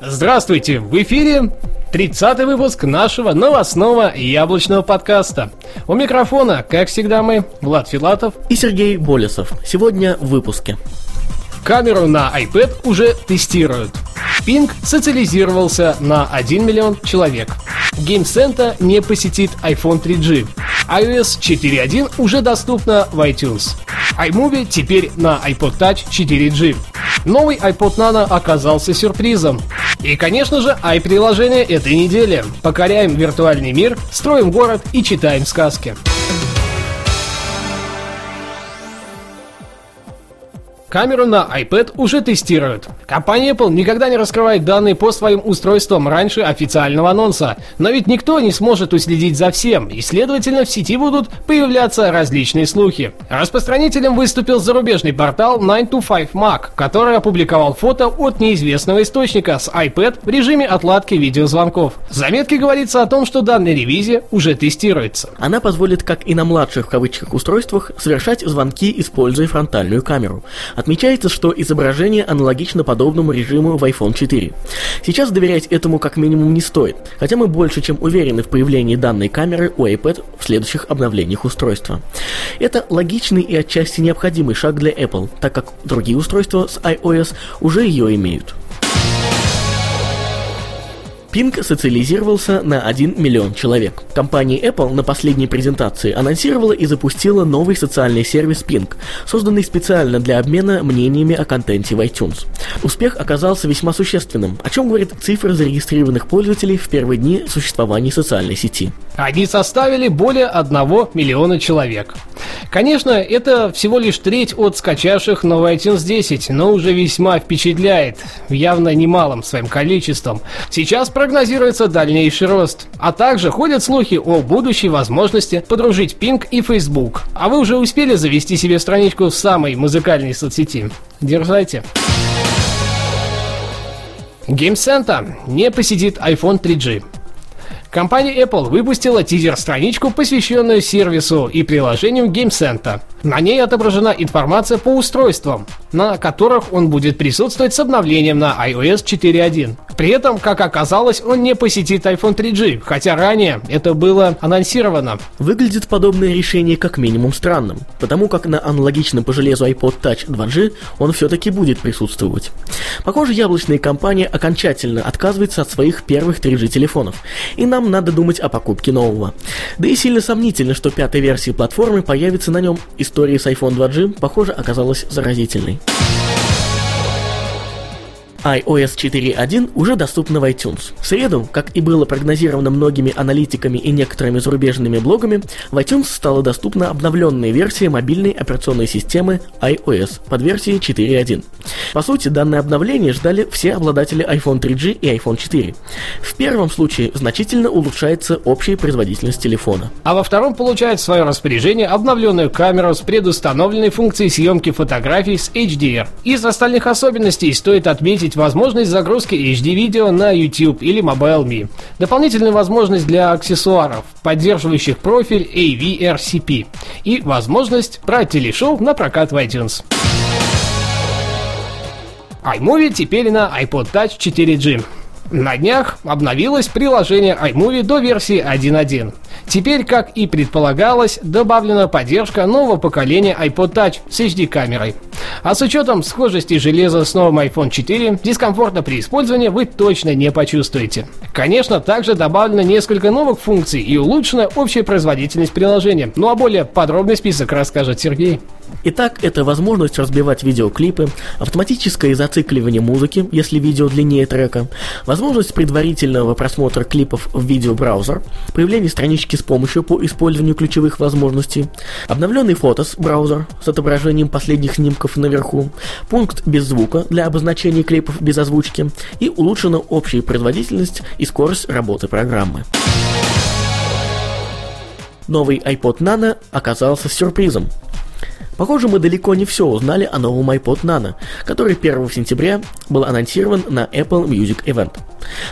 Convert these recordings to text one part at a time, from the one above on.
Здравствуйте! В эфире 30-й выпуск нашего новостного яблочного подкаста. У микрофона, как всегда, мы, Влад Филатов и Сергей Болесов. Сегодня в выпуске. Камеру на iPad уже тестируют. Ping социализировался на 1 миллион человек. Game Center не посетит iPhone 3G. iOS 4.1 уже доступна в iTunes. iMovie теперь на iPod Touch 4G. Новый iPod Nano оказался сюрпризом. И, конечно же, i-приложение этой недели. Покоряем виртуальный мир, строим город и читаем сказки. Камеру на iPad уже тестируют. Компания Apple никогда не раскрывает данные по своим устройствам раньше официального анонса. Но ведь никто не сможет уследить за всем, и, следовательно, в сети будут появляться различные слухи. Распространителем выступил зарубежный портал 9to5Mac, который опубликовал фото от неизвестного источника с iPad в режиме отладки видеозвонков. В заметке говорится о том, что данная ревизия уже тестируется. Она позволит, как и на младших в кавычках устройствах, совершать звонки, используя фронтальную камеру. Отмечается, что изображение аналогично подобному режиму в iPhone 4. Сейчас доверять этому как минимум не стоит, хотя мы больше чем уверены в появлении данной камеры у iPad в следующих обновлениях устройства. Это логичный и отчасти необходимый шаг для Apple, так как другие устройства с iOS уже ее имеют. Ping социализировался на 1 миллион человек. Компания Apple на последней презентации анонсировала и запустила новый социальный сервис Ping, созданный специально для обмена мнениями о контенте в iTunes. Успех оказался весьма существенным, о чем говорит цифра зарегистрированных пользователей в первые дни существования социальной сети. Они составили более 1 миллиона человек. Конечно, это всего лишь треть от скачавших новый iTunes 10, но уже весьма впечатляет, явно немалым своим количеством. Сейчас прогнозируется дальнейший рост. А также ходят слухи о будущей возможности подружить Ping и Facebook. А вы уже успели завести себе страничку в самой музыкальной соцсети? Дерзайте. Game Center не посетит iPhone 3G. Компания Apple выпустила тизер-страничку, посвященную сервису и приложению Game Center. На ней отображена информация по устройствам, на которых он будет присутствовать с обновлением на iOS 4.1. При этом, как оказалось, он не посетит iPhone 3G, хотя ранее это было анонсировано. Выглядит подобное решение как минимум странным, потому как на аналогичном по железу iPod Touch 2G он все-таки будет присутствовать. Похоже, яблочная компания окончательно отказывается от своих первых 3G телефонов, и нам надо думать о покупке нового. Да и сильно сомнительно, что пятая версия платформы появится на нем. История с iPhone 2G, похоже, оказалась заразительной iOS 4.1 уже доступна в iTunes. В среду, как и было прогнозировано многими аналитиками и некоторыми зарубежными блогами, в iTunes стала доступна обновленная версия мобильной операционной системы iOS под версией 4.1. По сути, данное обновление ждали все обладатели iPhone 3G и iPhone 4. В первом случае значительно улучшается общая производительность телефона. А во втором получает в свое распоряжение обновленную камеру с предустановленной функцией съемки фотографий с HDR. Из остальных особенностей стоит отметить возможность загрузки HD-видео на YouTube или Mobile.me, дополнительную возможность для аксессуаров, поддерживающих профиль AVRCP и возможность брать телешоу на прокат в iTunes iMovie теперь на iPod Touch 4G. На днях обновилось приложение iMovie до версии 1.1. Теперь, как и предполагалось, добавлена поддержка нового поколения iPod Touch с HD-камерой. А с учетом схожести железа с новым iPhone 4, дискомфорта при использовании вы точно не почувствуете. Конечно, также добавлено несколько новых функций и улучшена общая производительность приложения. Ну а более подробный список расскажет Сергей. Итак, это возможность разбивать видеоклипы, автоматическое зацикливание музыки, если видео длиннее трека, возможность предварительного просмотра клипов в видеобраузер, появление странички с помощью по использованию ключевых возможностей, обновленный фотос браузер с отображением последних снимков наверху, пункт без звука для обозначения клипов без озвучки и улучшена общая производительность и скорость работы программы. Новый iPod Nano оказался сюрпризом. Похоже, мы далеко не все узнали о новом iPod Nano, который 1 сентября был анонсирован на Apple Music Event.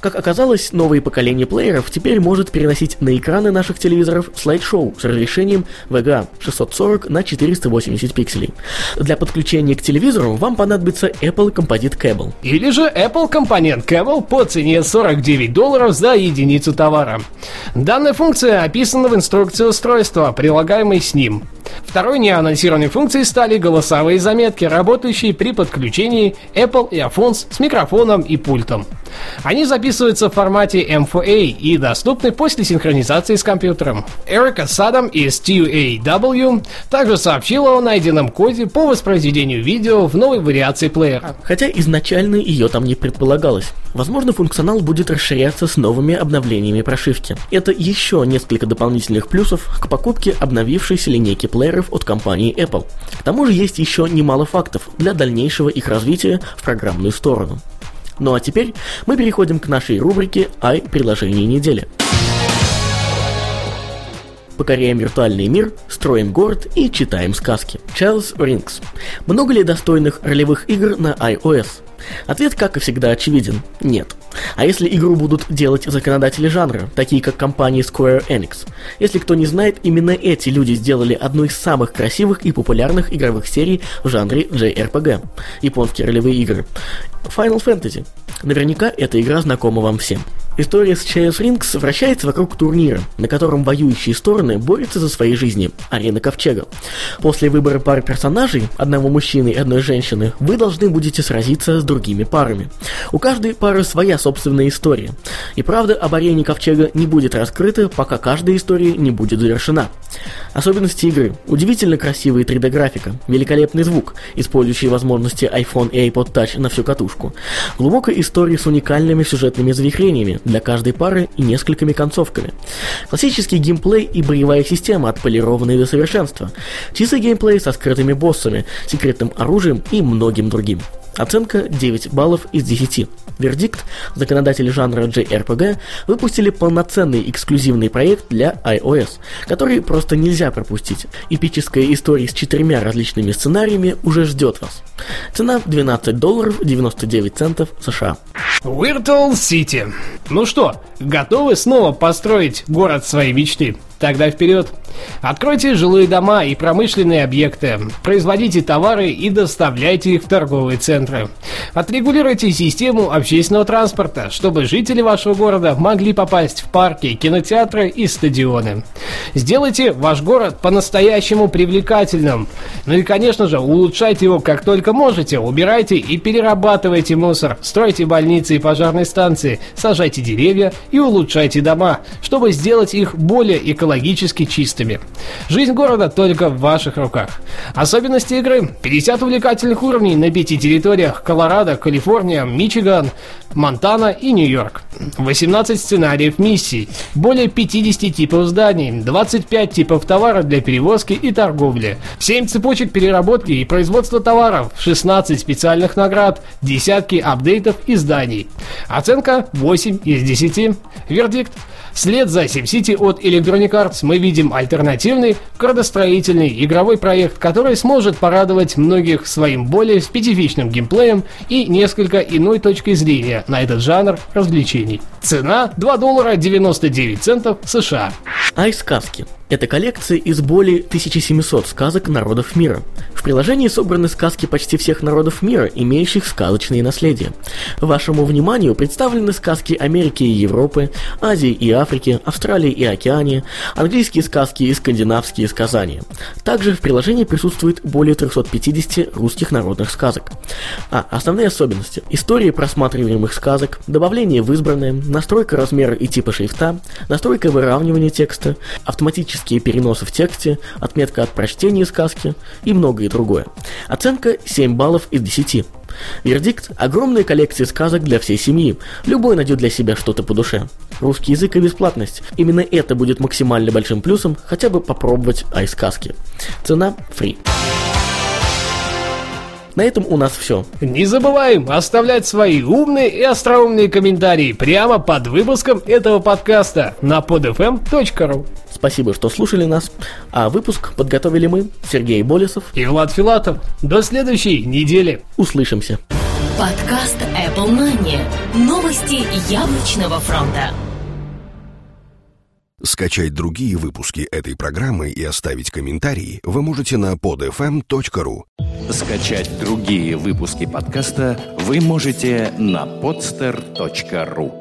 Как оказалось, новое поколение плееров теперь может переносить на экраны наших телевизоров слайд-шоу с разрешением VGA 640 на 480 пикселей. Для подключения к телевизору вам понадобится Apple Composite Cable. Или же Apple компонент Cable по цене 49 долларов за единицу товара. Данная функция описана в инструкции устройства, прилагаемой с ним. Второй неанонсированной функцией стали голосовые заметки, работающие при подключении Apple Earphones с микрофоном и пультом. Они записываются в формате M4A и доступны после синхронизации с компьютером. Эрика Садам из TUAW также сообщила о найденном коде по воспроизведению видео в новой вариации плеера. Хотя изначально ее там не предполагалось. Возможно, функционал будет расширяться с новыми обновлениями прошивки. Это еще несколько дополнительных плюсов к покупке обновившейся линейки плееров от компании Apple. К тому же есть еще немало фактов для дальнейшего их развития в программную сторону. Ну а теперь мы переходим к нашей рубрике «Ай. Приложение недели». Покоряем виртуальный мир, строим город и читаем сказки. Charles Rings. Много ли достойных ролевых игр на iOS? Ответ, как и всегда, очевиден – нет. А если игру будут делать законодатели жанра, такие как компания Square Enix? Если кто не знает, именно эти люди сделали одну из самых красивых и популярных игровых серий в жанре JRPG – японские ролевые игры. Final Fantasy. Наверняка эта игра знакома вам всем. История с Chess Rings вращается вокруг турнира, на котором воюющие стороны борются за свои жизни – арена Ковчега. После выбора пары персонажей, одного мужчины и одной женщины, вы должны будете сразиться с другими парами. У каждой пары своя собственная история. И правда об арене Ковчега не будет раскрыта, пока каждая история не будет завершена. Особенности игры. Удивительно красивая 3D-графика, великолепный звук, использующий возможности iPhone и iPod Touch на всю катушку. Глубокая история с уникальными сюжетными завихрениями для каждой пары и несколькими концовками. Классический геймплей и боевая система, отполированные до совершенства. Чистый геймплей со скрытыми боссами, секретным оружием и многим другим. Оценка 9 баллов из 10. Вердикт. Законодатели жанра JRPG выпустили полноценный эксклюзивный проект для iOS, который просто нельзя пропустить. Эпическая история с четырьмя различными сценариями уже ждет вас. Цена 12 долларов 99 центов США. Virtual City. Ну что, готовы снова построить город своей мечты? Тогда вперед! Откройте жилые дома и промышленные объекты, производите товары и доставляйте их в торговые центры. Отрегулируйте систему общественного транспорта, чтобы жители вашего города могли попасть в парки, кинотеатры и стадионы. Сделайте ваш город по-настоящему привлекательным. Ну и, конечно же, улучшайте его как только можете. Убирайте и перерабатывайте мусор, стройте больницы и пожарные станции, сажайте деревья и улучшайте дома, чтобы сделать их более экологически чистыми. Жизнь города только в ваших руках. Особенности игры. 50 увлекательных уровней на пяти территориях Колорадо, Калифорния, Мичиган, Монтана и Нью-Йорк. 18 сценариев миссий, более 50 типов зданий, 25 типов товара для перевозки и торговли, 7 цепочек переработки и производства товаров, 16 специальных наград, десятки апдейтов и зданий. Оценка 8 из 10. Вердикт Вслед за SimCity от Electronic Arts мы видим альтернативный, градостроительный игровой проект, который сможет порадовать многих своим более специфичным геймплеем и несколько иной точкой зрения на этот жанр развлечений. Цена 2 доллара 99 центов США. Ай сказки. Это коллекция из более 1700 сказок народов мира. В приложении собраны сказки почти всех народов мира, имеющих сказочные наследия. Вашему вниманию представлены сказки Америки и Европы, Азии и Африки, Австралии и Океании, английские сказки и скандинавские сказания. Также в приложении присутствует более 350 русских народных сказок. А, основные особенности. Истории просматриваемых сказок, добавление в избранное, настройка размера и типа шрифта, настройка выравнивания текста, автоматически автоматические переносы в тексте, отметка от прочтения сказки и многое другое. Оценка 7 баллов из 10. Вердикт – огромная коллекция сказок для всей семьи. Любой найдет для себя что-то по душе. Русский язык и бесплатность. Именно это будет максимально большим плюсом хотя бы попробовать ай-сказки. Цена – фри. На этом у нас все. Не забываем оставлять свои умные и остроумные комментарии прямо под выпуском этого подкаста на podfm.ru Спасибо, что слушали нас. А выпуск подготовили мы, Сергей Болесов и Влад Филатов. До следующей недели. Услышимся. Подкаст Apple Money. Новости яблочного фронта. Скачать другие выпуски этой программы и оставить комментарии вы можете на podfm.ru. Скачать другие выпуски подкаста вы можете на podster.ru.